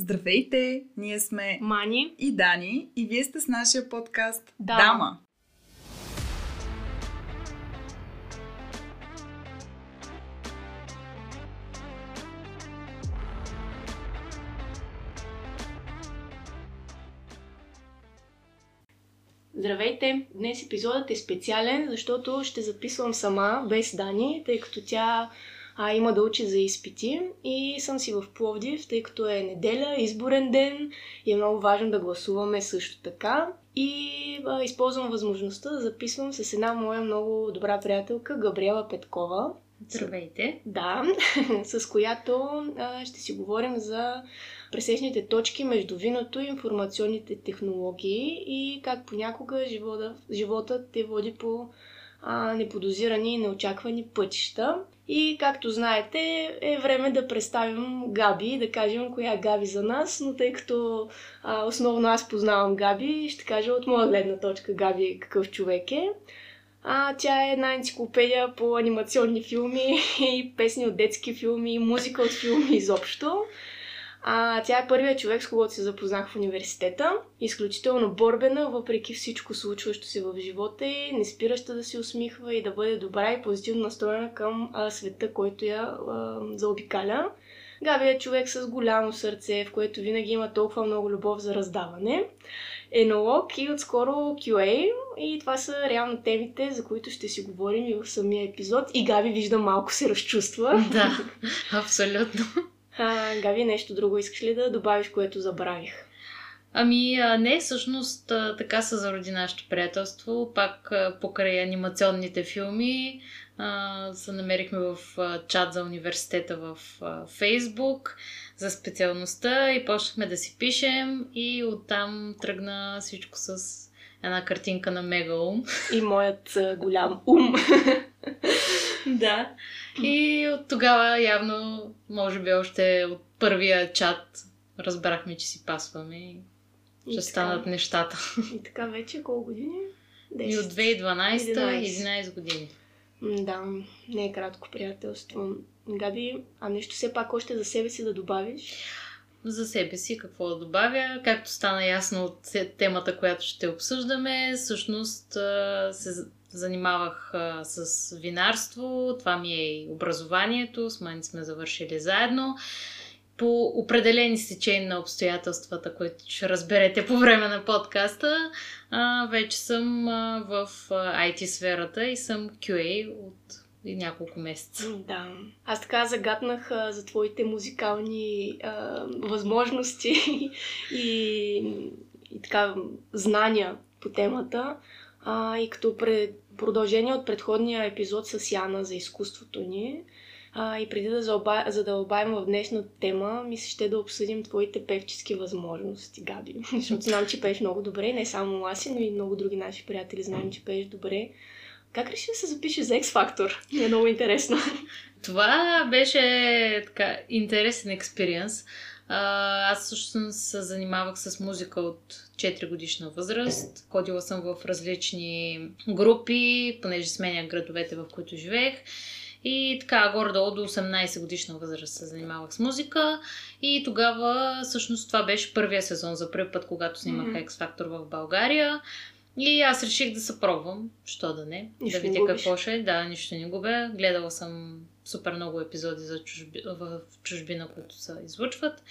Здравейте! Ние сме Мани и Дани и вие сте с нашия подкаст Дама. Дама. Здравейте! Днес епизодът е специален, защото ще записвам сама, без Дани, тъй като тя а, има да учи за изпити и съм си в Пловдив, тъй като е неделя, изборен ден и е много важно да гласуваме също така. И а, използвам възможността да записвам с една моя много добра приятелка, Габриела Петкова. Здравейте! Да, с която а, ще си говорим за пресечните точки между виното и информационните технологии и как понякога живота, живота те води по а, неподозирани и неочаквани пътища. И както знаете, е време да представим Габи, да кажем коя е Габи за нас, но тъй като а, основно аз познавам Габи, ще кажа от моя гледна точка Габи какъв човек е. А, тя е една енциклопедия по анимационни филми и песни от детски филми, и музика от филми изобщо. А, тя е първият човек, с когото се запознах в университета. Изключително борбена, въпреки всичко случващо се в живота и не спираща да се усмихва и да бъде добра и позитивно настроена към а, света, който я а, заобикаля. Габи е човек с голямо сърце, в което винаги има толкова много любов за раздаване. Енолог и отскоро QA. И това са реално темите, за които ще си говорим и в самия епизод. И Габи, вижда, малко се разчувства. Да, абсолютно. А, Гави, нещо друго искаш ли да добавиш, което забравих? Ами, а, не, всъщност а, така се зароди нашето приятелство. Пак а, покрай анимационните филми а, се намерихме в а, чат за университета в а, Фейсбук за специалността и почнахме да си пишем и оттам тръгна всичко с една картинка на мега ум. И моят а, голям ум. да. И от тогава явно, може би още от първия чат разбрахме, че си пасваме и ще така. станат нещата. И така вече колко години? И от 2012 11 години. Да, не е кратко приятелство. Габи, а нещо все пак още за себе си да добавиш? За себе си какво да добавя? Както стана ясно от те- темата, която ще обсъждаме, всъщност се занимавах а, с винарство. Това ми е и образованието. С Мани сме завършили заедно. По определени стечения на обстоятелствата, които ще разберете по време на подкаста, а, вече съм а, в IT сферата и съм QA от и няколко месеца. Да. Аз така загаднах а, за твоите музикални а, възможности и, и така знания по темата. А, и като пред, продължение от предходния епизод с Яна за изкуството ни, а, и преди да заоба, задълбаем в днешната тема, ми се ще да обсъдим твоите певчески възможности, Габи. Защото знам, че пееш много добре, не само Ласи, но и много други наши приятели знаем, че пееш добре. Как реши да се запишеш за X-Factor? Ми е много интересно. Това беше така интересен експириенс. Аз всъщност се занимавах с музика от 4 годишна възраст. Ходила съм в различни групи, понеже сменях градовете, в които живеех. И така, горе-долу до 18 годишна възраст се занимавах с музика. И тогава, всъщност, това беше първия сезон за първи път, когато снимах Мгм. X Factor в България. И аз реших да се пробвам. Що да не? Нищо да видя какво ще е. Да, нищо не губя. Гледала съм супер много епизоди за чужби... в чужбина, които се излъчват.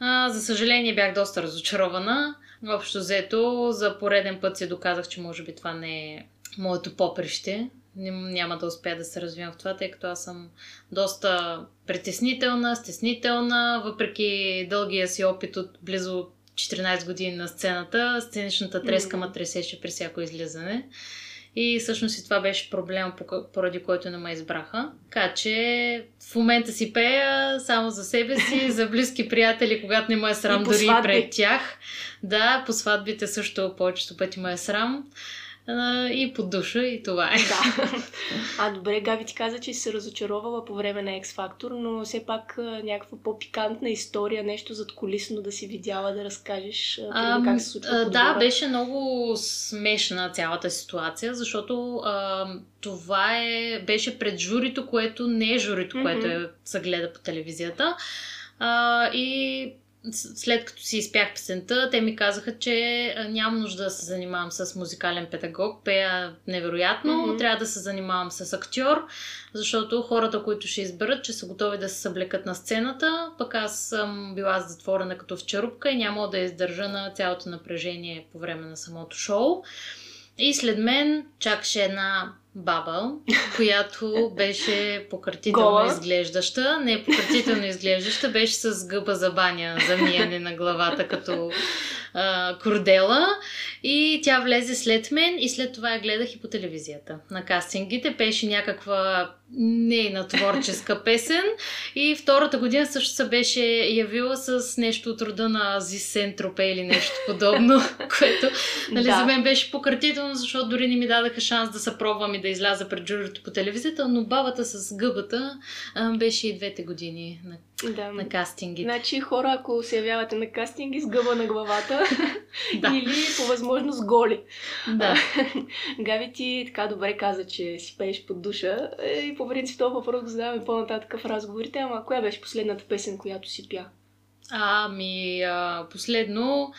А, за съжаление бях доста разочарована. Общо взето, за пореден път си доказах, че може би това не е моето поприще. Ням- Няма да успя да се развивам в това, тъй като аз съм доста притеснителна, стеснителна, въпреки дългия си опит от близо 14 години на сцената, сценичната треска ме тресеше при всяко излизане. И всъщност и това беше проблема, по- поради който не ме избраха. Така че в момента си пея само за себе си, за близки приятели, когато не ме е срам И дори и пред тях. Да, по сватбите също повечето пъти ме е срам. И по душа, и това е. Да. А, добре, Габи ти каза, че си се разочаровала по време на X Factor, но все пак някаква по-пикантна история, нещо зад колисно да си видяла да разкажеш а, как се случва подбора. Да, беше много смешна цялата ситуация, защото а, това е, беше пред журито, което не е журито, Мгм. което е, се гледа по телевизията. А, и след като си изпях песента, те ми казаха, че нямам нужда да се занимавам с музикален педагог, пея невероятно, mm-hmm. трябва да се занимавам с актьор, защото хората, които ще изберат, че са готови да се съблекат на сцената, пък аз съм била затворена като в черупка и няма да издържа на цялото напрежение по време на самото шоу. И след мен чакаше една баба, която беше пократително Гола. изглеждаща. Не пократително изглеждаща, беше с гъба за баня за мияне на главата като а, Кордела. И тя влезе след мен и след това я гледах и по телевизията. На кастингите пеше някаква нейна творческа песен. И втората година също се беше явила с нещо от рода на Зисен Тропе или нещо подобно, което нали, да. за мен беше пократително, защото дори не ми дадаха шанс да се пробвам и да изляза пред журито по телевизията, но бабата с гъбата а, беше и двете години на да. на кастинги. Значи хора, ако се явявате на кастинги с гъба на главата или по възможност голи. Да. Гави ти така добре каза, че си пееш под душа е, и по принцип този въпрос го задаваме по-нататък в разговорите, ама коя беше последната песен, която си пя? Ами, а, последно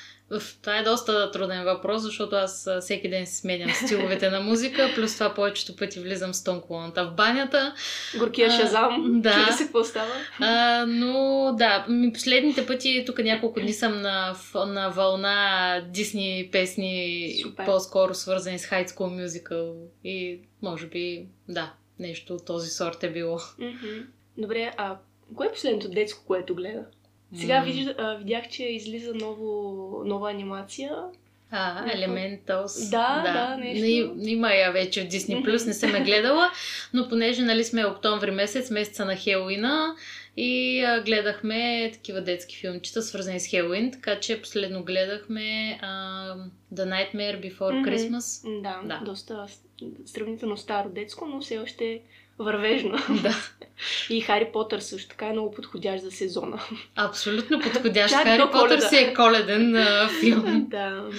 това е доста труден въпрос, защото аз всеки ден си сменям стиловете на музика, плюс това повечето пъти влизам с тон колоната в банята. Горкия шазам, да. да се какво става. А, но да, ми последните пъти, тук няколко дни съм на, на вълна Дисни песни, Супер. по-скоро свързани с High School Musical и може би, да, нещо от този сорт е било. Mm-hmm. Добре, а кое е последното детско, което гледа? Сега mm. а, видях, че излиза ново, нова анимация. А, Elementals. Да, да, да нещо. Не, има я вече в Disney+, Plus, не съм я гледала, но понеже нали сме октомври месец, месеца на Хелуина и а, гледахме такива детски филмчета, свързани с Хелуин, така че последно гледахме а, The Nightmare Before mm-hmm. Christmas. Да, да, доста сравнително старо детско, но все още вървежно. Да. И Хари Потър също така е много подходящ за сезона. Абсолютно подходящ. Хари Потър си е коледен а, филм. да.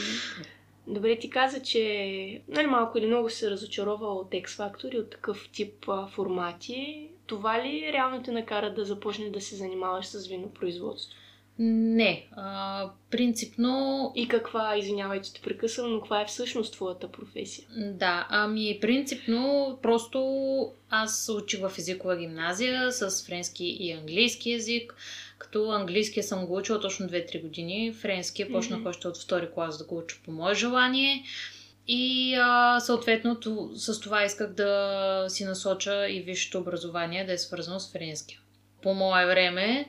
Добре, ти каза, че нали, малко или много се разочарова от X Factor и от такъв тип а, формати. Това ли реално те накара да започне да се занимаваш с винопроизводство? Не. А, принципно... И каква, извинявай, че те прекъсвам, но каква е всъщност твоята професия? Да, ами принципно просто аз учих в езикова гимназия с френски и английски язик, като английския съм го учила точно 2-3 години, френския почнах mm-hmm. още от втори клас да го уча по мое желание. И а, съответно с това исках да си насоча и висшето образование да е свързано с френския. По мое време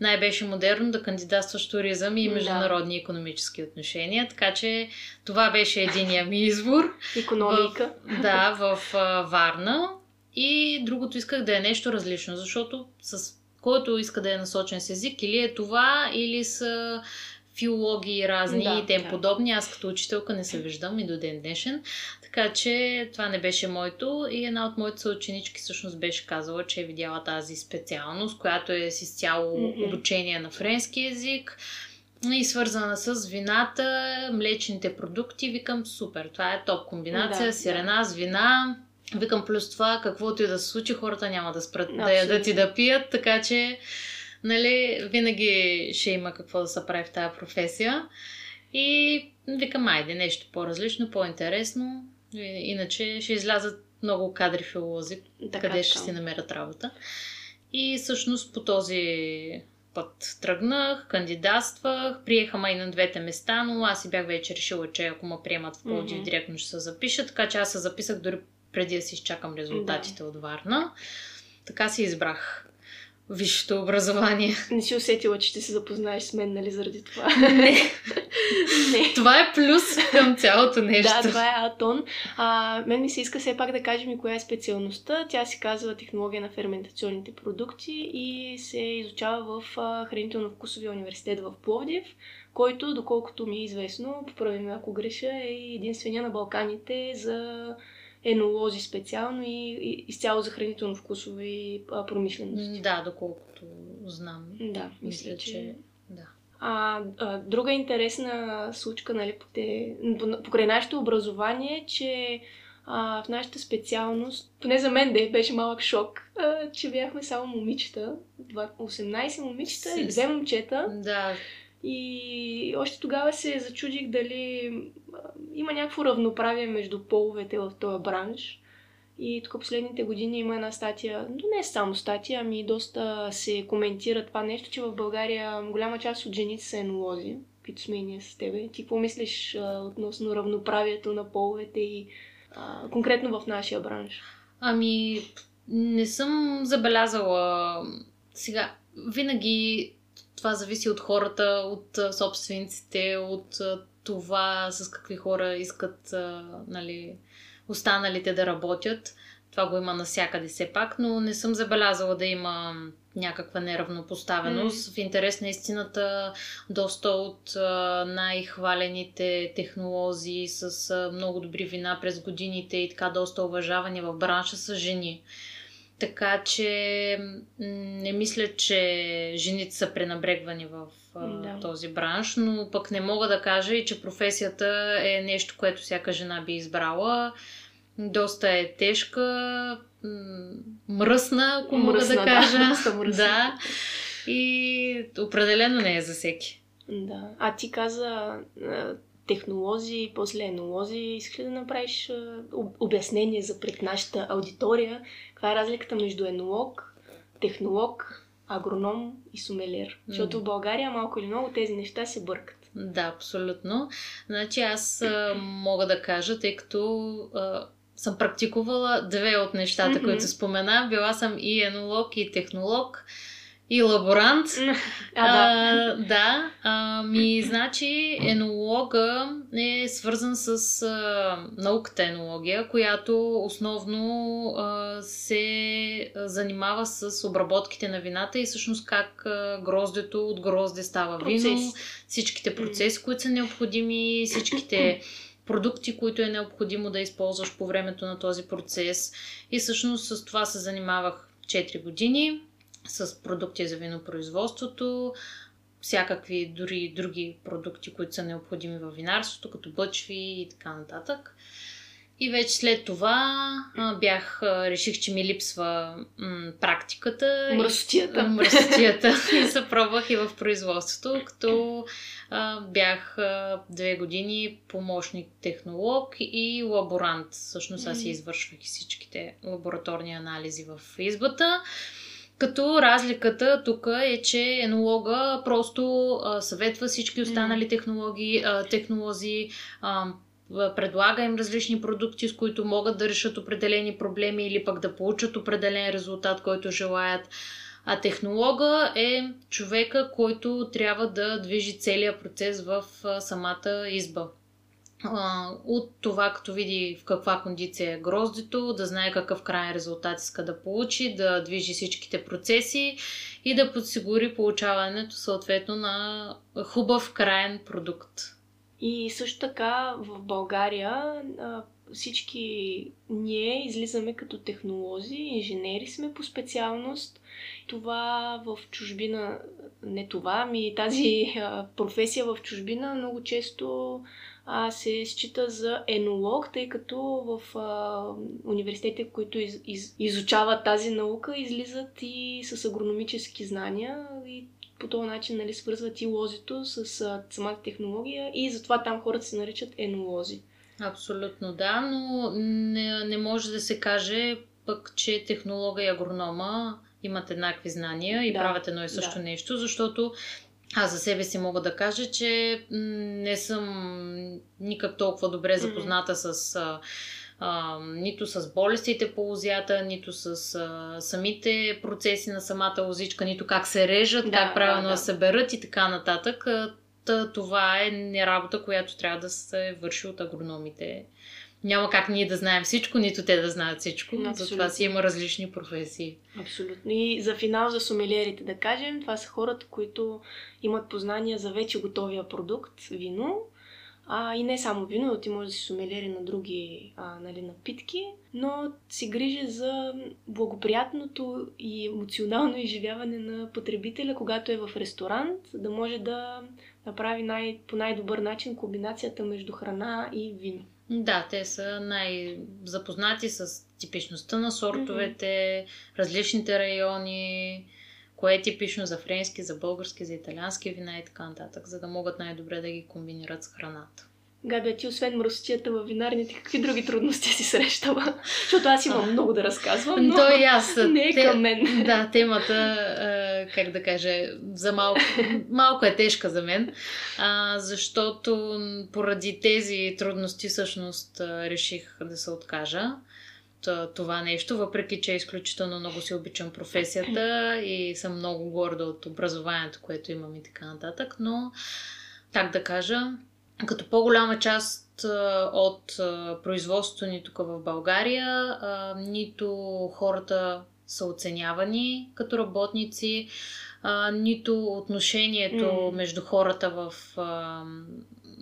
най-беше модерно да кандидатстваш туризъм и международни да. економически отношения. Така че това беше единия ми избор. Економика. В, да, в а, Варна. И другото исках да е нещо различно, защото с който иска да е насочен с език, или е това, или са филологии разни да, и тем да. подобни. Аз като учителка не се виждам и до ден днешен. Така че това не беше моето и една от моите съученички всъщност беше казала, че е видяла тази специалност, която е с изцяло mm-hmm. обучение на френски язик и свързана с вината, млечните продукти. Викам, супер, това е топ комбинация, да, сирена да. с вина. Викам, плюс това, каквото и да се случи, хората няма да спрат Абсолютно. да ядат и да пият, така че нали, винаги ще има какво да се прави в тази професия. И викам, айде, нещо по-различно, по-интересно. Иначе ще излязат много кадри филолози, така, къде ще си намерят работа. И всъщност по този път тръгнах, кандидатствах, приеха ма и на двете места, но аз си бях вече решила, че ако ме приемат в Пловдив, mm-hmm. директно ще се запиша, така че аз се записах дори преди да си изчакам резултатите да. от Варна. Така си избрах висшето образование. Не си усетила, че ще се запознаеш с мен, нали, заради това? Не. не. Това е плюс към цялото нещо. Да, това е Атон. А, мен ми се иска все пак да кажем и коя е специалността. Тя се казва технология на ферментационните продукти и се изучава в Хранително-вкусовия университет в Пловдив, който, доколкото ми е известно, поправим ако греша, е единствения на Балканите за енолози специално и, и изцяло за хранително-вкусови промишлености. Да, доколкото знам. Да, мисля, мисля че... че... Да. А, а, друга интересна случка, нали, покрай нашето образование, че А, в нашата специалност, поне за мен де, беше малък шок, а, че бяхме само момичета. 18 момичета и две момчета. Да. И още тогава се зачудих дали има някакво равноправие между половете в този бранш. И тук последните години има една статия, но не само статия, ами доста се коментира това нещо, че в България голяма част от жените са енолози, които сме и ние с тебе. Ти какво мислиш относно равноправието на половете и а, конкретно в нашия бранш? Ами, не съм забелязала сега. Винаги това зависи от хората, от собствениците, от това с какви хора искат нали, останалите да работят. Това го има навсякъде все пак, но не съм забелязала да има някаква неравнопоставеност. Mm. В интерес на истината, доста от най-хвалените технолози с много добри вина през годините и така доста уважавани в бранша са жени. Така че не мисля, че жените са пренабрегвани в да. този бранш, но пък не мога да кажа и че професията е нещо, което всяка жена би избрала. Доста е тежка, мръсна, ако мога мръсна, да кажа. Да, да. И определено не е за всеки. Да. А ти каза технолози, после енолози. Искаш да направиш обяснение за пред нашата аудитория? Каква е разликата между енолог, технолог, агроном и сумелер? Защото в България малко или много тези неща се бъркат. Да, абсолютно. Значи аз а, мога да кажа, тъй като а, съм практикувала две от нещата, mm-hmm. които спомена. Била съм и енолог, и технолог и лаборант. А, да. А, да. А, ми, значи, енолога е свързан с а, науката енология, която основно а, се занимава с обработките на вината и всъщност как а, гроздето от грозде става Процес. вино, всичките процеси, които са необходими, всичките продукти, които е необходимо да използваш по времето на този процес. И всъщност с това се занимавах 4 години с продукти за винопроизводството, всякакви дори други продукти, които са необходими в винарството, като бъчви и така нататък. И вече след това а, бях, а, реших, че ми липсва м, практиката. Мръстията. И, мръстията. и се пробвах и в производството, като а, бях а, две години помощник технолог и лаборант. Всъщност аз си извършвах всичките лабораторни анализи в избата. Като разликата тук е, че енолога просто а, съветва всички останали технологии, а, технолози, а, предлага им различни продукти, с които могат да решат определени проблеми или пък да получат определен резултат, който желаят. А технолога е човека, който трябва да движи целият процес в самата изба от това, като види в каква кондиция е гроздето, да знае какъв крайен резултат иска да получи, да движи всичките процеси и да подсигури получаването съответно на хубав крайен продукт. И също така в България всички ние излизаме като технолози, инженери сме по специалност. Това в чужбина, не това, ми тази професия в чужбина много често а, се счита за енолог, тъй като в а, университетите, които из, из, изучават тази наука, излизат и с агрономически знания и по този начин нали, свързват и лозито с а, самата технология и затова там хората се наричат енолози. Абсолютно да, но не, не може да се каже пък, че технолога и агронома имат еднакви знания и да, правят едно и също да. нещо, защото аз за себе си мога да кажа, че не съм никак толкова добре запозната mm-hmm. с а, а, нито с болестите по лозята, нито с а, самите процеси на самата лозичка, нито как се режат, да, как правилно да, да. се берат и така нататък. Та, това е не работа, която трябва да се върши от агрономите няма как ние да знаем всичко, нито те да знаят всичко. Абсолютно. Затова си има различни професии. Абсолютно. И за финал за сомелиерите да кажем, това са хората, които имат познания за вече готовия продукт, вино. А, и не само вино, но ти може да си сомелиери на други а, нали, напитки, но си грижи за благоприятното и емоционално изживяване на потребителя, когато е в ресторант, да може да направи най- по най-добър начин комбинацията между храна и вино. Да, те са най-запознати с типичността на сортовете, mm-hmm. различните райони, кое е типично за френски, за български, за италиански вина и така нататък, за да могат най-добре да ги комбинират с храната. Габе, ти освен мръсотията във винарните, какви други трудности си срещала? Защото аз имам а, много да разказвам, но то и аз, не е те, към мен. Да, темата, как да кажа, за малко, малко е тежка за мен, а, защото поради тези трудности всъщност реших да се откажа. Това нещо, въпреки че изключително много си обичам професията и съм много горда от образованието, което имам и така нататък, но, так да кажа, като по-голяма част от производството ни тук в България, нито хората са оценявани като работници, нито отношението mm. между хората в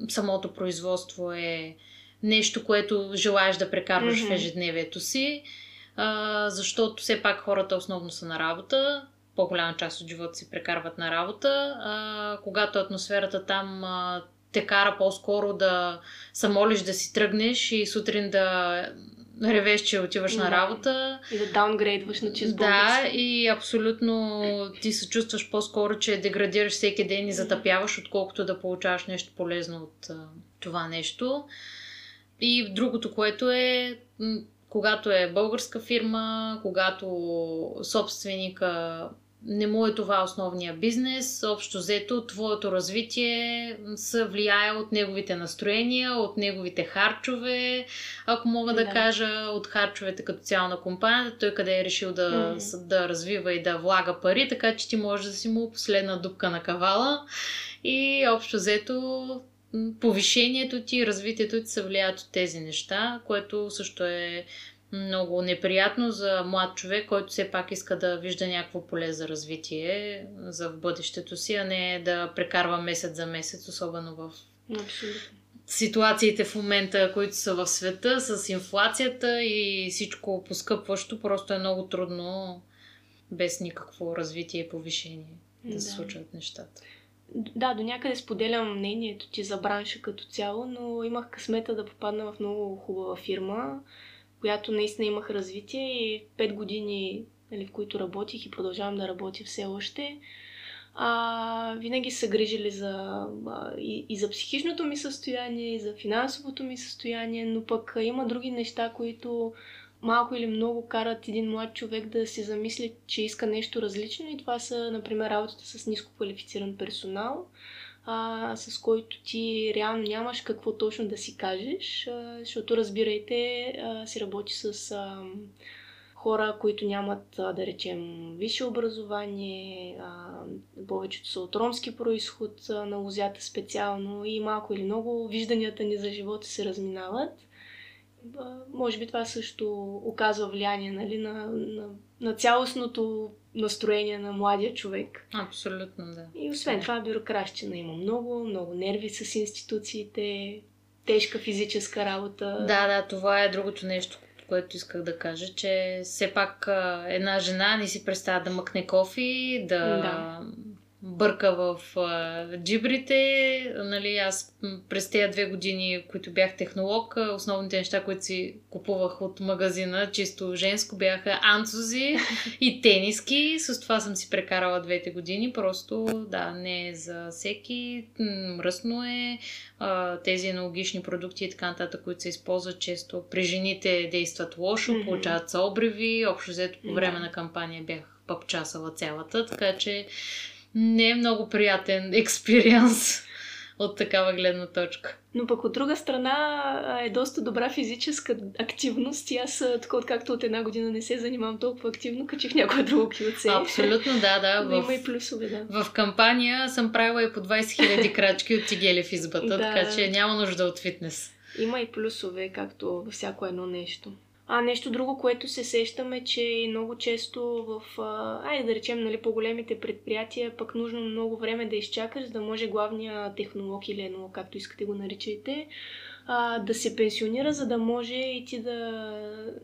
самото производство е нещо, което желаеш да прекарваш mm-hmm. в ежедневието си, защото все пак хората основно са на работа, по-голяма част от живота си прекарват на работа. А, когато атмосферата там а, те кара по-скоро да се молиш да си тръгнеш и сутрин да ревеш, че отиваш да. на работа. И да даунгрейдваш на чист Да, и абсолютно ти се чувстваш по-скоро, че деградираш всеки ден и затъпяваш, отколкото да получаваш нещо полезно от а, това нещо. И другото, което е, когато е българска фирма, когато собственика не му е това основния бизнес. Общо взето, твоето развитие се влияе от неговите настроения, от неговите харчове, ако мога да, да кажа, от харчовете като цяло на компанията, той къде е решил да, mm-hmm. да развива и да влага пари, така че ти можеш да си му последна дупка на кавала. И общо взето, повишението ти, развитието ти се влияят от тези неща, което също е много неприятно за млад човек, който все пак иска да вижда някакво поле за развитие за в бъдещето си, а не да прекарва месец за месец, особено в Абсолютно. ситуациите в момента, които са в света, с инфлацията и всичко поскъпващо, просто е много трудно без никакво развитие и повишение да, да се случват нещата. Да, до някъде споделям мнението ти за бранша като цяло, но имах късмета да попадна в много хубава фирма, която наистина имах развитие и 5 години, нали, в които работих и продължавам да работя все още. А, винаги са грижили за, а, и, и за психичното ми състояние, и за финансовото ми състояние, но пък има други неща, които малко или много карат един млад човек да се замисли, че иска нещо различно и това са, например, работата с ниско квалифициран персонал, а, с който ти реално нямаш какво точно да си кажеш, а, защото разбирайте, а, си работи с а, хора, които нямат, а, да речем, висше образование, а, повечето са от ромски происход а, на лозята специално и малко или много вижданията ни за живота се разминават. Може би това също оказва влияние нали, на, на, на цялостното настроение на младия човек. Абсолютно, да. И освен това, бюрократщина има много, много нерви с институциите, тежка физическа работа. Да, да, това е другото нещо, което исках да кажа, че все пак една жена не си представя да мъкне кофи, да, да бърка в а, джибрите. Нали, аз през тези две години, които бях технолог, основните неща, които си купувах от магазина, чисто женско, бяха анцузи и тениски. С това съм си прекарала двете години. Просто, да, не е за всеки. Мръсно е. А, тези аналогични продукти и така нататък, които се използват често при жените действат лошо, mm-hmm. получават се обриви. Общо взето по време на кампания бях пъпчасала цялата, така че не е много приятен експириенс от такава гледна точка. Но пък от друга страна е доста добра физическа активност и аз, така откакто от една година не се занимавам толкова активно, качих някое друго килце. Абсолютно, да, да. В, има и плюсове, да. В кампания съм правила и по 20 000 крачки от тигели в избата, да, така че няма нужда от фитнес. Има и плюсове, както във всяко едно нещо. А нещо друго, което се сещаме, че много често в, айде да речем, нали, по-големите предприятия, пък нужно много време да изчакаш, за да може главния технолог или едно, както искате го наричайте, да се пенсионира, за да може и ти да,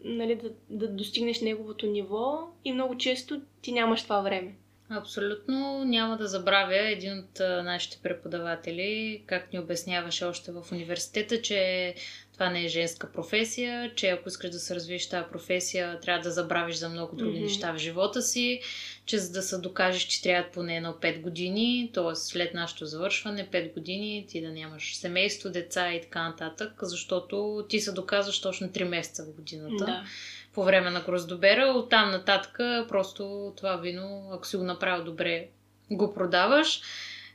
нали, да, да достигнеш неговото ниво и много често ти нямаш това време. Абсолютно няма да забравя един от нашите преподаватели, как ни обясняваше още в университета, че това не е женска професия, че ако искаш да се развиеш тази професия, трябва да забравиш за много други mm-hmm. неща в живота си, че за да се докажеш, че трябва поне едно 5 години, т.е. след нашето завършване 5 години, ти да нямаш семейство, деца и така нататък, защото ти се доказваш точно 3 месеца в годината. Да. По време на гроздобера, оттам нататък просто това вино, ако си го направил добре, го продаваш.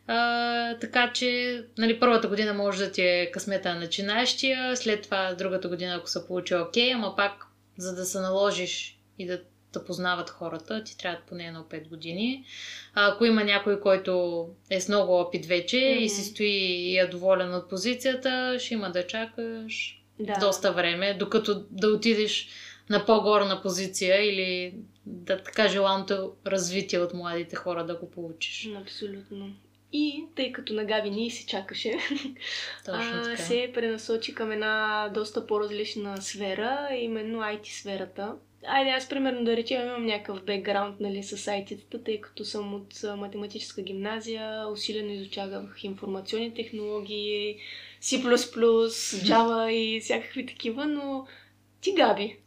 А, така че, нали, първата година може да ти е късмета на начинаещия, след това другата година, ако се получи окей, ама пак, за да се наложиш и да да познават хората, ти трябва поне едно 5 години. А, ако има някой, който е с много опит вече mm-hmm. и си стои и е доволен от позицията, ще има да чакаш да. доста време, докато да отидеш на по-горна позиция или да така желаното развитие от младите хора да го получиш. Абсолютно. И тъй като на Габи ние си чакаше, а, се пренасочи към една доста по-различна сфера, именно IT сферата. Айде, аз примерно да речем имам някакъв бекграунд нали, с IT-тата, тъй като съм от математическа гимназия, усилено изучавах информационни технологии, C++, Java и всякакви такива, но ти, Габи,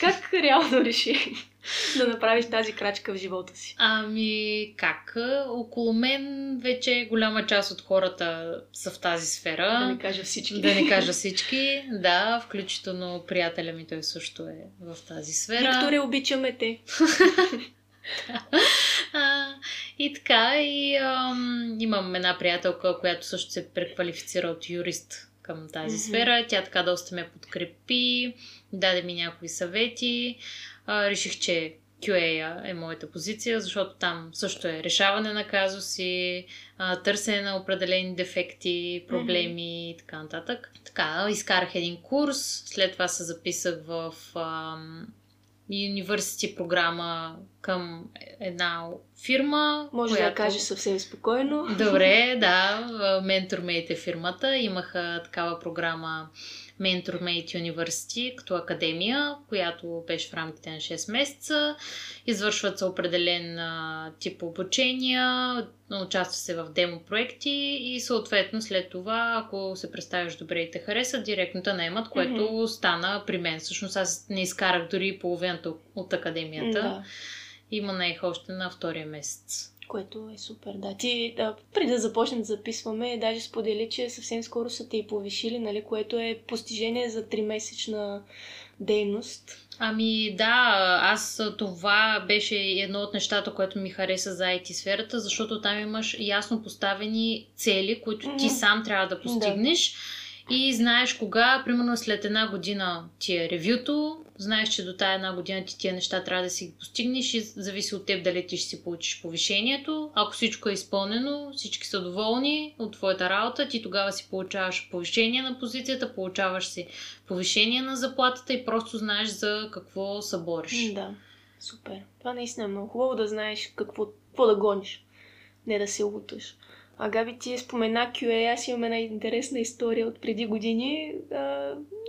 как реално реши да направиш тази крачка в живота си? Ами, как? Около мен вече голяма част от хората са в тази сфера. Да не кажа всички. Да не кажа всички, да, включително приятеля ми той също е в тази сфера. Виктория, обичаме те. а, и така, и ам, имам една приятелка, която също се преквалифицира от юрист към тази mm-hmm. сфера. Тя така доста ме подкрепи, даде ми някои съвети. А, реших, че QA е моята позиция, защото там също е решаване на казуси, търсене на определени дефекти, проблеми mm-hmm. и така нататък. Така, изкарах един курс, след това се записах в ам, университи програма към една фирма. Може която... да кажеш съвсем спокойно. Добре, да. MentorMate е фирмата. Имаха такава програма MentorMate University като академия, която беше в рамките на 6 месеца. Извършват се определен а, тип обучения, участва се в демо проекти и съответно след това, ако се представиш добре и те хареса, директно те наемат, което mm-hmm. стана при мен. Всъщност аз не изкарах дори половината от академията. Да. Има наех още на втория месец. Което е супер, да. Ти, да, преди да започнем да записваме, даже сподели, че съвсем скоро са те и повишили, нали, което е постижение за 3-месечна дейност. Ами да, аз това беше едно от нещата, което ми хареса за IT сферата, защото там имаш ясно поставени цели, които ти сам трябва да постигнеш. Да и знаеш кога, примерно след една година ти е ревюто, знаеш, че до тая една година ти тия неща трябва да си ги постигнеш и зависи от теб дали ти ще си получиш повишението. Ако всичко е изпълнено, всички са доволни от твоята работа, ти тогава си получаваш повишение на позицията, получаваш си повишение на заплатата и просто знаеш за какво се бориш. Да, супер. Това наистина е много хубаво да знаеш какво, какво да гониш, не да се луташ. А Габи ти спомена QA, аз имам една интересна история от преди години. А,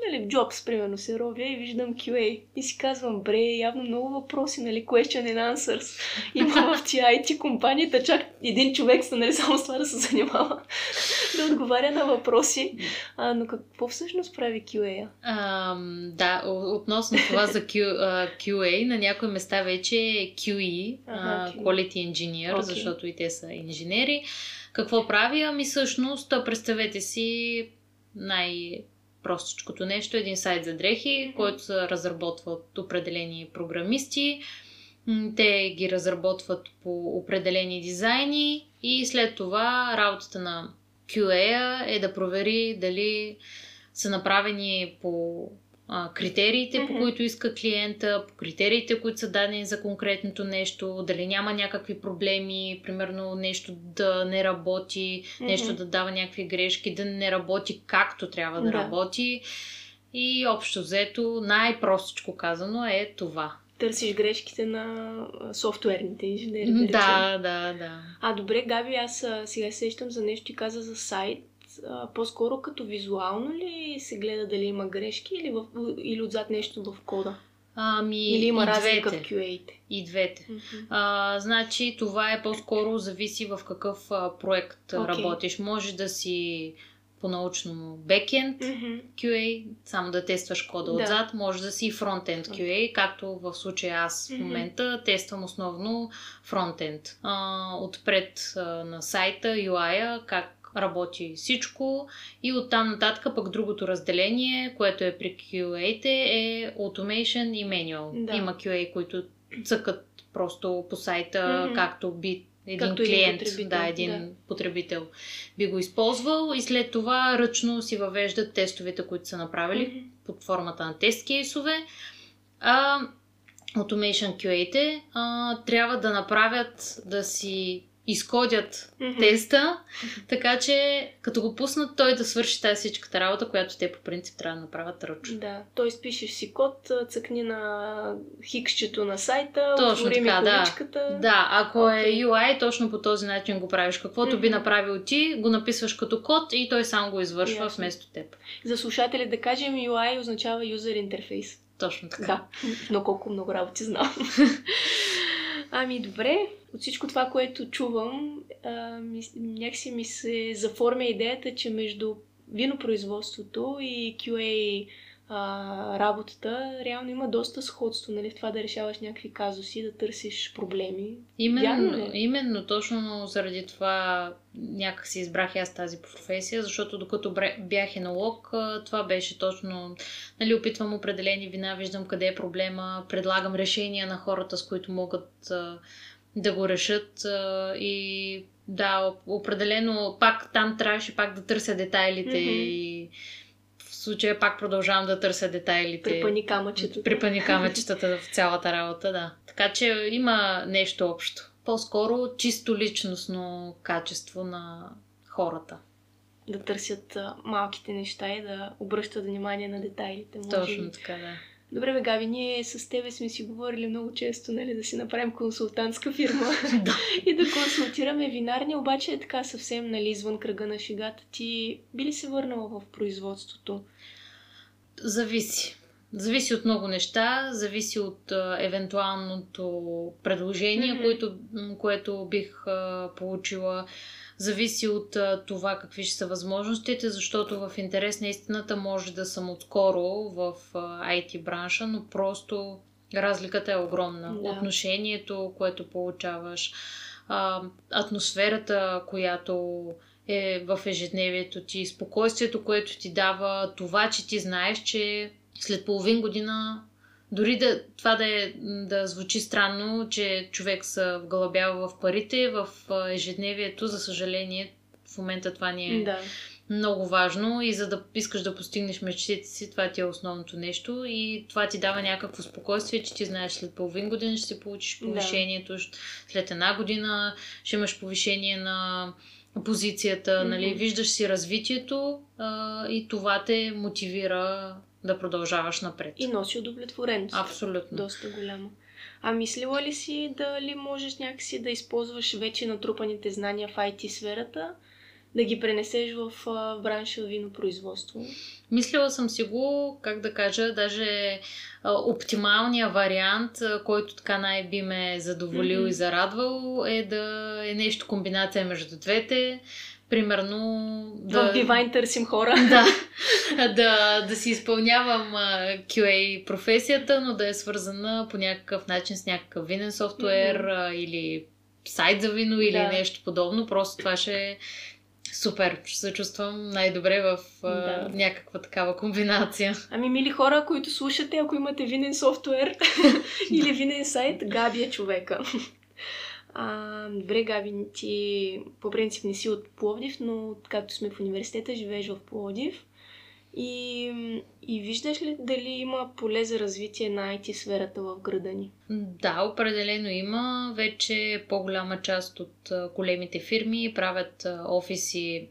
нали, в Jobs, примерно, се робя и виждам QA. И си казвам, бре, явно много въпроси, нали, question and answers. Има в тия IT компанията чак един човек са, нали, само с това да се занимава, да отговаря на въпроси. А, но какво всъщност прави QA? А, да, относно това за Q, uh, QA, на някои места вече е QE, ага, uh, Quality Engineer, okay. защото и те са инженери. Какво прави? Ами всъщност, представете си най- простичкото нещо, един сайт за дрехи, който се разработва от определени програмисти. Те ги разработват по определени дизайни и след това работата на QA е да провери дали са направени по а, критериите, mm-hmm. по които иска клиента, по критериите, които са дадени за конкретното нещо, дали няма някакви проблеми, примерно нещо да не работи, mm-hmm. нещо да дава някакви грешки, да не работи както трябва да, да. работи. И общо взето, най-простичко казано е това. Търсиш грешките на софтуерните инженери. Да, да, да, да. А добре, Габи, аз сега сещам за нещо, ти каза за сайт а, по-скоро като визуално ли се гледа дали има грешки или, в, или отзад нещо в кода? Ами, Или има разлика двете. в QA-те? И двете. Mm-hmm. А, значи това е по-скоро зависи в какъв а, проект okay. работиш. Може да си по-научно бекенд Мгм. QA, само да тестваш кода Да. отзад, може да си и фронтенд QA, както в случая аз в Мгм. момента тествам основно фронтенд. А, отпред а, на сайта, UI-а, как работи всичко и оттам нататък пък другото разделение, което е при QA-те е Automation и Manual. Да. Има QA, които цъкат просто по сайта, Мгм. както би един Както клиент, да, един да. потребител би го използвал и след това ръчно си въвеждат тестовете, които са направили Мгм. под формата на тест кейсове. А Automation QA-те а, трябва да направят да си изкодят Мгм. теста, така че като го пуснат той да свърши тази всичката работа, която те по принцип трябва да направят ръчно. Да, т.е. пишеш си код, цъкни на хиксчето на сайта, Точно така, да. Да, ако е Окей. UI, точно по този начин го правиш. Каквото би Мгм. направил ти, го написваш като код и той сам го извършва Ясно. вместо теб. За слушатели да кажем, UI означава User Interface. Точно така. Да, но колко много работи знам. ами добре, от всичко това, което чувам, а, ми, някакси ми се заформя идеята, че между винопроизводството и QA а, работата реално има доста сходство, нали, в това да решаваш някакви казуси, да търсиш проблеми. Именно, ли? именно, точно заради това някак си избрах аз тази професия, защото докато бях енолог, това беше точно, нали, опитвам определени вина, виждам къде е проблема, предлагам решения на хората, с които могат да го решат и да, определено пак там трябваше пак да търся детайлите Мгм. и случая пак продължавам да търся детайлите. Препани камъчето. Припани камъчетата в цялата работа, да. Така че има нещо общо. По-скоро чисто личностно качество на хората. Да търсят малките неща и да обръщат внимание на детайлите. Може Точно така, да. Добре, бе, Габи, ние с тебе сме си говорили много често, нали, да си направим консултантска фирма и да консултираме винарни, обаче е така съвсем, нали, извън кръга на шегата. Ти би ли се върнала в производството? Зависи. Зависи от много неща, зависи от а, евентуалното предложение, Мгм. което, което бих а, получила. Зависи от а, това какви ще са възможностите, защото в интерес на истината може да съм отскоро в а, IT бранша, но просто разликата е огромна. Да. Отношението, което получаваш, а, атмосферата, която е в ежедневието ти, спокойствието, което ти дава, това, че ти знаеш, че след половин година, дори да, това да, е, да звучи странно, че човек се вгълъбява в парите, в ежедневието, за съжаление, в момента това ни е Да. много важно и за да искаш да постигнеш мечтите си, това ти е основното нещо и това ти дава някакво спокойствие, че ти знаеш след половин година ще си получиш Да. повишението, щ- след една година ще имаш повишение на позицията, Мгм. нали, виждаш си развитието а, и това те мотивира да продължаваш напред. И носи удовлетвореност. Абсолютно. Доста голямо. А мислила ли си дали можеш някакси да използваш вече натрупаните знания в IT сферата, да ги пренесеш в бранша винопроизводство? Мислила съм си го, как да кажа, даже а, оптималния вариант, който така най-би ме задоволил Мгм. и зарадвал, е да е нещо комбинация между двете. Примерно Да. В Divine търсим хора. да, да, да си изпълнявам QA професията, но да е свързана по някакъв начин с някакъв винен софтуер а, или сайт за вино или Да. нещо подобно. Просто това ще е супер. Ще се чувствам най-добре в Да. някаква такава комбинация. Ами, мили хора, които слушате, ако имате винен софтуер или винен сайт, Габи е човека. А, добре, Габи, ти по принцип не си от Пловдив, но както сме в университета, живееш в Пловдив. И, и виждаш ли дали има поле за развитие на IT сферата в града ни? Да, определено има. Вече по-голяма част от големите фирми правят офиси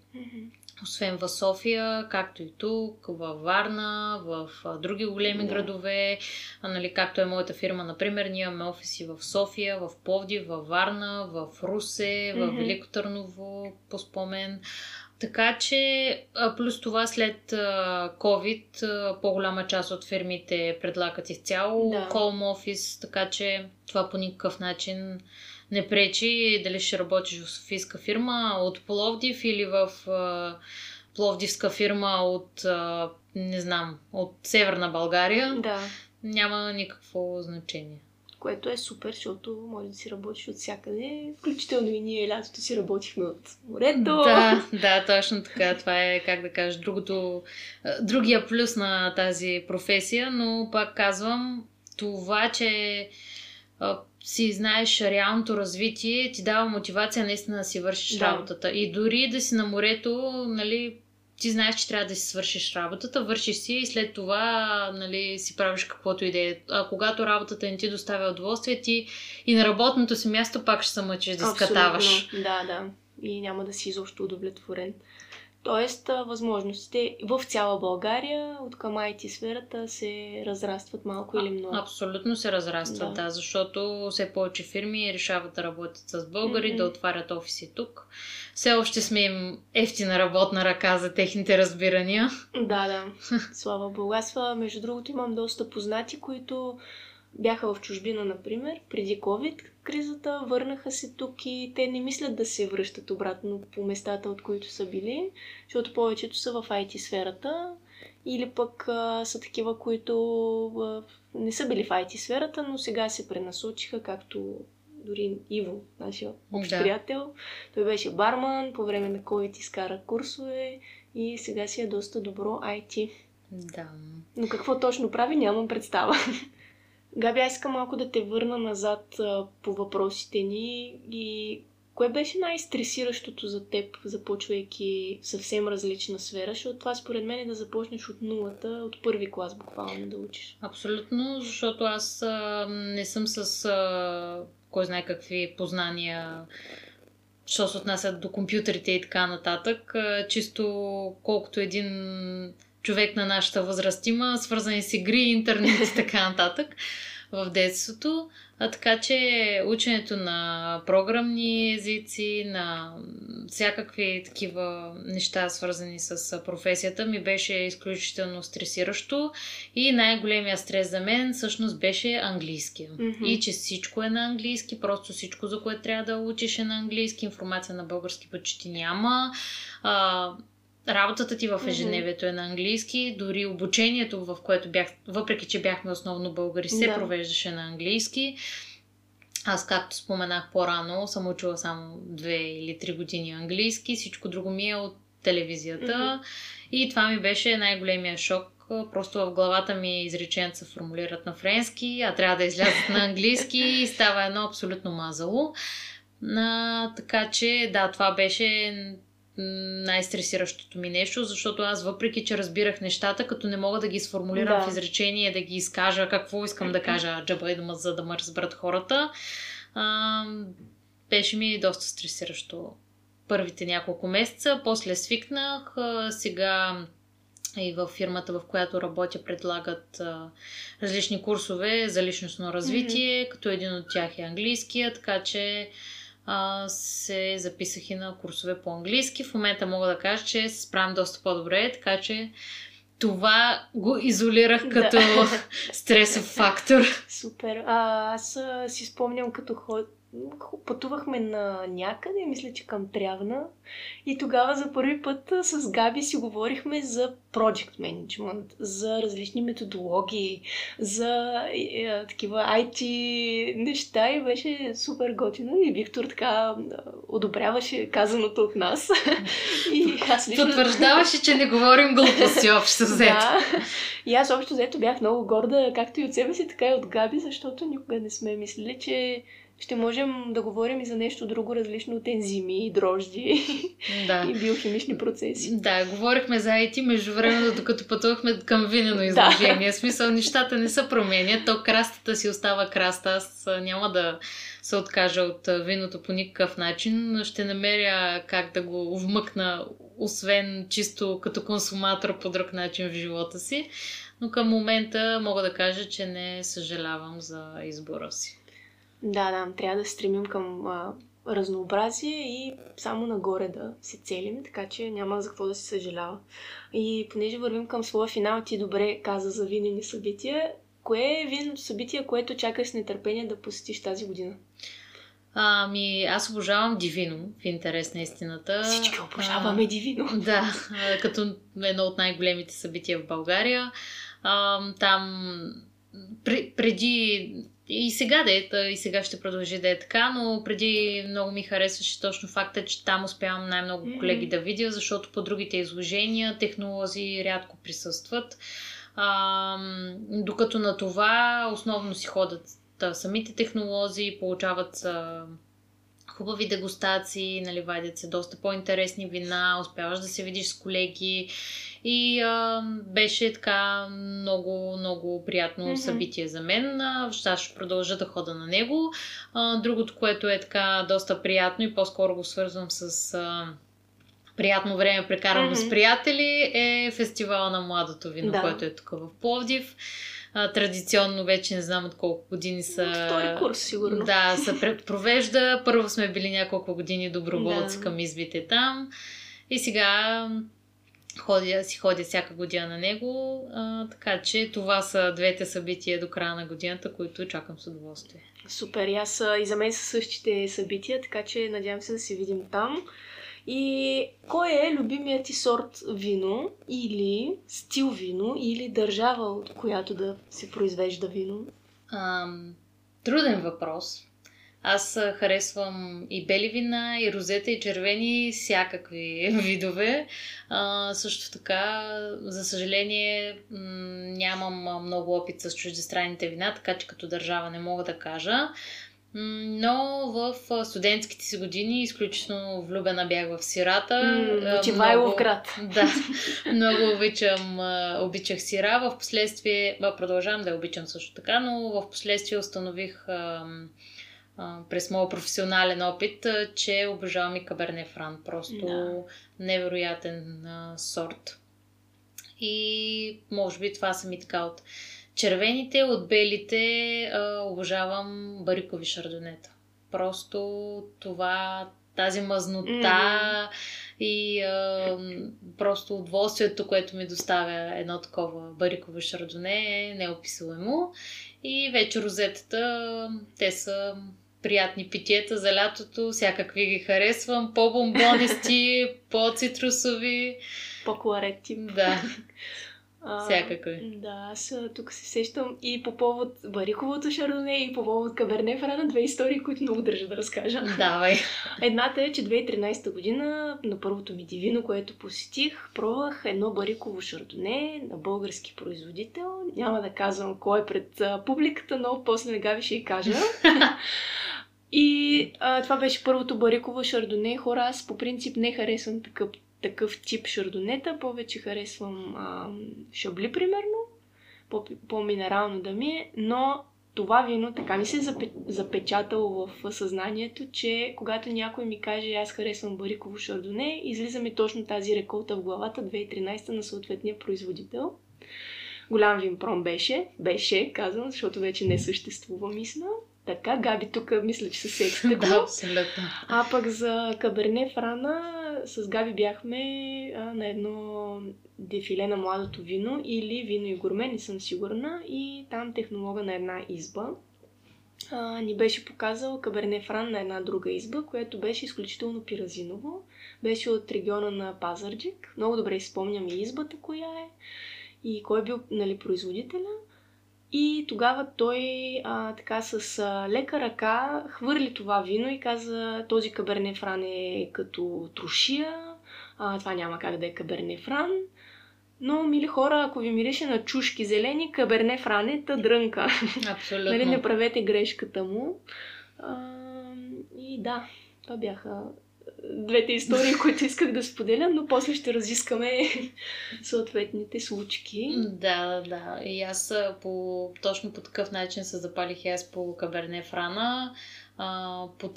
освен в София, както и тук, във Варна, в други големи Да. градове, нали, както е моята фирма, например, ние имаме офиси в София, в Пловдив, във Варна, в Русе, в Мгм. Велико Търново, по спомен. Така че, плюс това след COVID, по-голяма част от фирмите предлагат изцяло Да. home office, така че това по никакъв начин не пречи дали ще работиш в Софийска фирма от Пловдив или в а, пловдивска фирма от, а, не знам, от Северна България, Да. няма никакво значение. Което е супер, защото може да си работиш от всякъде. Включително и ние лятото си работихме от морето. Да, да, точно така. Това е, как да кажа, другото, другия плюс на тази професия, но пак казвам, това, че си знаеш реалното развитие, ти дава мотивация наистина да си вършиш Да. работата. И дори да си на морето, нали, ти знаеш, че трябва да си свършиш работата, вършиш си и след това нали, си правиш каквото и да е. А когато работата не ти доставя удоволствие, ти и на работното си място пак ще се мъчиш да скатаваш. Да, да. И няма да си изобщо удовлетворен. Тоест, а, възможностите в цяла България от към IT сферата се разрастват малко или много. Абсолютно се разрастват, Да. да. защото все повече фирми решават да работят с българи, Мгм. да отварят офиси тук. Все още сме им ефтина работна ръка за техните разбирания. Да, да. Слава Богу. Аз, а, между другото, имам доста познати, които бяха в чужбина, например, преди COVID кризата, върнаха се тук и те не мислят да се връщат обратно по местата, от които са били, защото повечето са в IT сферата или пък а, са такива, които а, не са били в IT сферата, но сега се пренасочиха, както дори Иво, нашия общ Да. приятел. Той беше барман, по време на COVID изкара курсове и сега си е доста добро IT. Да. Но какво точно прави, нямам представа. Габи, аз искам малко да те върна назад а, по въпросите ни и кое беше най-стресиращото за теб, започвайки съвсем различна сфера, защото това според мен е да започнеш от нулата, от първи клас буквално да учиш. Абсолютно, защото аз а, не съм с а, кой знае какви познания, що се отнасят до компютрите и така нататък. Чисто колкото един човек на нашата възраст има, свързани с игри, интернет и така нататък в детството. А, така че ученето на програмни езици, на всякакви такива неща, свързани с професията, ми беше изключително стресиращо. И най-големия стрес за мен всъщност беше английския. Мгм. И че всичко е на английски, просто всичко, за което трябва да учиш е на английски, информация на български почти няма. А, работата ти в ежедневието е на английски, дори обучението, в което бях, въпреки че бяхме основно българи, се Да. провеждаше на английски. Аз, както споменах по-рано, съм учила само две или три години английски, всичко друго ми е от телевизията. И това ми беше най-големия шок. Просто в главата ми изреченията се формулират на френски, а трябва да излязат на английски и става едно абсолютно мазало. А, така че, да, това беше най-стресиращото ми нещо, защото аз въпреки, че разбирах нещата, като не мога да ги сформулирам Да. в изречение, да ги изкажа какво искам да кажа джаба и дума, за да ме разберат хората, а, беше ми доста стресиращо първите няколко месеца. После свикнах. а, Сега и в фирмата, в която работя, предлагат а, различни курсове за личностно развитие, като един от тях е английския, така че а, се записах и на курсове по английски. В момента мога да кажа, че се справям доста по-добре, така че това го изолирах Да. като стресов фактор. Супер. А, аз си спомням като ход... пътувахме на някъде, мисля, че към Трявна. И тогава за първи път с Габи си говорихме за project management, за различни методологии, за е, е, такива IT неща и беше супер готино. И Виктор така одобряваше казаното от нас. и аз лично... Потвърждаваше, че не говорим глупости общо взето. Да. И аз общо взето бях много горда, както и от себе си, така и от Габи, защото никога не сме мислили, че ще можем да говорим и за нещо друго, различно от ензими, дрожди Да. и биохимични процеси. Да, говорихме за IT между времето, докато пътувахме към винено изложение. В смисъл, нещата не се променят, то крастата си остава краста. Аз няма да се откажа от виното по никакъв начин, ще намеря как да го вмъкна, освен чисто като консуматор по друг начин в живота си. Но към момента мога да кажа, че не съжалявам за избора си. Да, да, трябва да се стремим към а, разнообразие и само нагоре да се целим, така че няма за какво да се съжалява. И понеже вървим към своя финал, ти добре каза за винени събития. Кое е виненото събитие, което чакаш с нетърпение да посетиш тази година? Ами, аз обожавам Дивино, в интерес на истината. Всички обожаваме а, Дивино. Да, като едно от най-големите събития в България. А, там преди и сега да е, и сега ще продължи да е така, но преди много ми харесваше точно факта, че там успявам най-много колеги mm-hmm. да видя, защото по другите изложения технологии рядко присъстват. А, докато на това основно си ходят самите технологии, получават а, хубави дегустации, нали, вадят се доста по-интересни вина, успяваш да се видиш с колеги и а, беше така много, много приятно mm-hmm. събитие за мен. Аз ще продължа да хода на него. А, другото, което е така доста приятно и по-скоро го свързвам с а, приятно време прекарано mm-hmm. с приятели е фестивала на младото вино, да. който е тук в Пловдив а, традиционно вече не знам от колко години са... Втори курс, сигурно. Да, се провежда. Първо сме били няколко години доброволци да. към избите там. И сега ходя, си ходя всяка година на него. А, така че това са двете събития до края на годината, които чакам с удоволствие. Супер, аз и за мен са същите събития, така че надявам се да се видим там. И кой е любимият ти сорт вино или стил вино или държава, от която да се произвежда вино? Ам, труден въпрос. Аз харесвам и бели вина, и розета, и червени, всякакви видове. А, също така, за съжаление, нямам много опит с чуждестранните вина, така че като държава не мога да кажа. Но в студентските си години изключително влюбена бях в сирата. Mm, много, град. Да, много обичам, обичах сира. В последствие, продължавам да я обичам също така, но в последствие установих през моят професионален опит, че обожавам и Каберне Фран. Просто да. невероятен сорт. И може би това са ми така от Червените от белите а, обожавам барикови шардонета. Просто това, тази мазнота mm-hmm. и а, просто удоволствието, което ми доставя едно такова бариково шардоне е неописуемо. И вече розетата, те са приятни питиета за лятото, всякакви ги харесвам, по-бомбонисти, по-цитрусови. По-коларети. Да. Всякакви. Да, аз тук се сещам и по повод Бариковото шардоне и по повод Каберне Франа, две истории, които много държа да разкажа. Давай. Едната е, че 2013 година на първото ми дивино, което посетих, пробвах едно бариково шардоне на български производител. Няма да казвам кой е пред публиката, но после не гави ще и кажа. И а, това беше първото бариково шардоне. Хора, аз по принцип не харесвам такъв такъв тип шардонета. Повече харесвам а, шабли, примерно. По-минерално да ми е. Но това вино така ми се е запечатало в съзнанието, че когато някой ми каже аз харесвам бариково шардоне, излиза ми точно тази реколта в главата 2013 на съответния производител. Голям винпром беше, беше, казвам, защото вече не съществува, мисля. Така, Габи тук мисля, че се сетите да, абсолютно. А пък за Каберне Франа с Габи бяхме а, на едно дефиле на младото вино или вино и гурме, не съм сигурна. И там технолога на една изба а, ни беше показал Каберне Фран на една друга изба, която беше изключително пиразиново. Беше от региона на Пазарджик. Много добре спомням и избата коя е и кой е бил нали, производителя. И тогава той а, така с а, лека ръка хвърли това вино и каза този каберне фран е като трошия, а, това няма как да е каберне фран. Но, мили хора, ако ви мирише на чушки зелени, каберне фран е та дрънка. Абсолютно. нали, не правете грешката му. А, и да, това бяха двете истории, които исках да споделя, но после ще разискаме съответните случки. Да, да. И аз по, точно по такъв начин се запалих и аз по Каберне Франа. А, по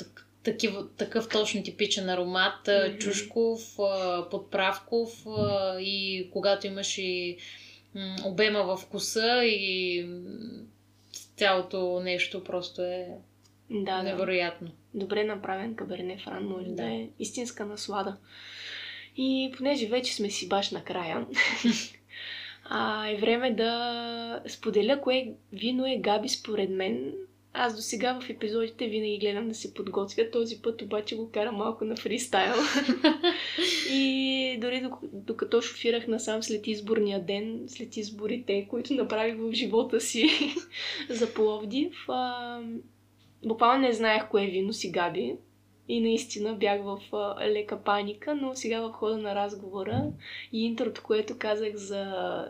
такив, такъв точно типичен аромат, mm-hmm. чушков, подправков и когато имаш и обема в вкуса и цялото нещо просто е да, невероятно. Да добре направен каберне фран може да. да е истинска наслада. И понеже вече сме си баш на края, а, е време да споделя кое вино е Габи според мен аз до сега в епизодите винаги гледам да се подготвя, този път обаче го карам малко на фристайл. и дори докато шофирах насам след изборния ден, след изборите, които направих в живота си за Пловдив, а, буквално не знаех кое вино си габи. И наистина бях в а, лека паника, но сега в хода на разговора и интрото, което казах за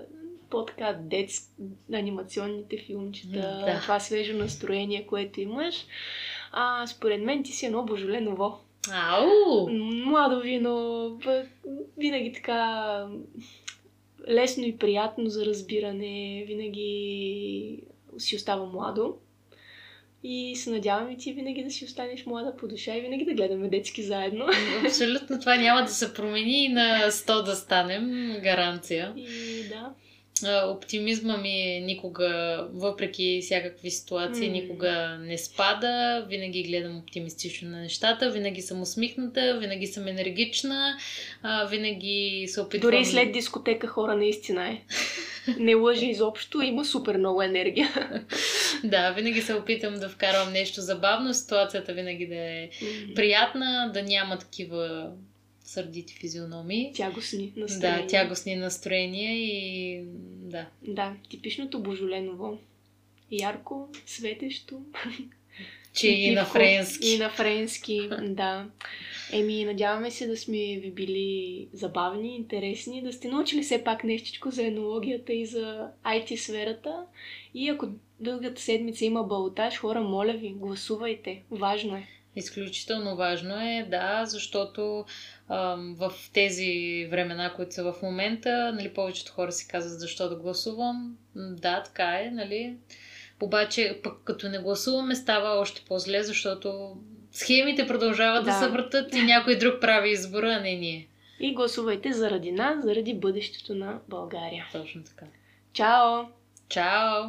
по-така детски, анимационните филмчета, да. това свежо настроение, което имаш. А, според мен ти си едно божоленово. Ау! Младо вино, винаги така лесно и приятно за разбиране, винаги си остава младо. И се надявам и ти винаги да си останеш млада по душа и винаги да гледаме детски заедно. Абсолютно това няма да се промени и на 100 да станем, гаранция. И да оптимизма ми никога, въпреки всякакви ситуации, mm. никога не спада. Винаги гледам оптимистично на нещата, винаги съм усмихната, винаги съм енергична, винаги се опитвам... Дори след дискотека хора наистина е. Не лъжи изобщо, има супер много енергия. да, винаги се опитам да вкарвам нещо забавно, ситуацията винаги да е приятна, да няма такива сърдити физиономии. Тягостни настроения. Да, тягостни настроения и да. Да, типичното божоленово. Ярко, светещо. Че и, и на френски. И на френски, да. Еми, надяваме се да сме ви били забавни, интересни, да сте научили все пак нещичко за енологията и за IT сферата. И ако дългата седмица има балотаж, хора, моля ви, гласувайте. Важно е. Изключително важно е, да, защото в тези времена, които са в момента, нали, повечето хора си казват защо да гласувам. Да, така е, нали. Обаче, пък като не гласуваме, става още по-зле, защото схемите продължават да, да се въртат и някой друг прави избора, а не ние. И гласувайте заради нас, заради бъдещето на България. Точно така. Чао! Чао!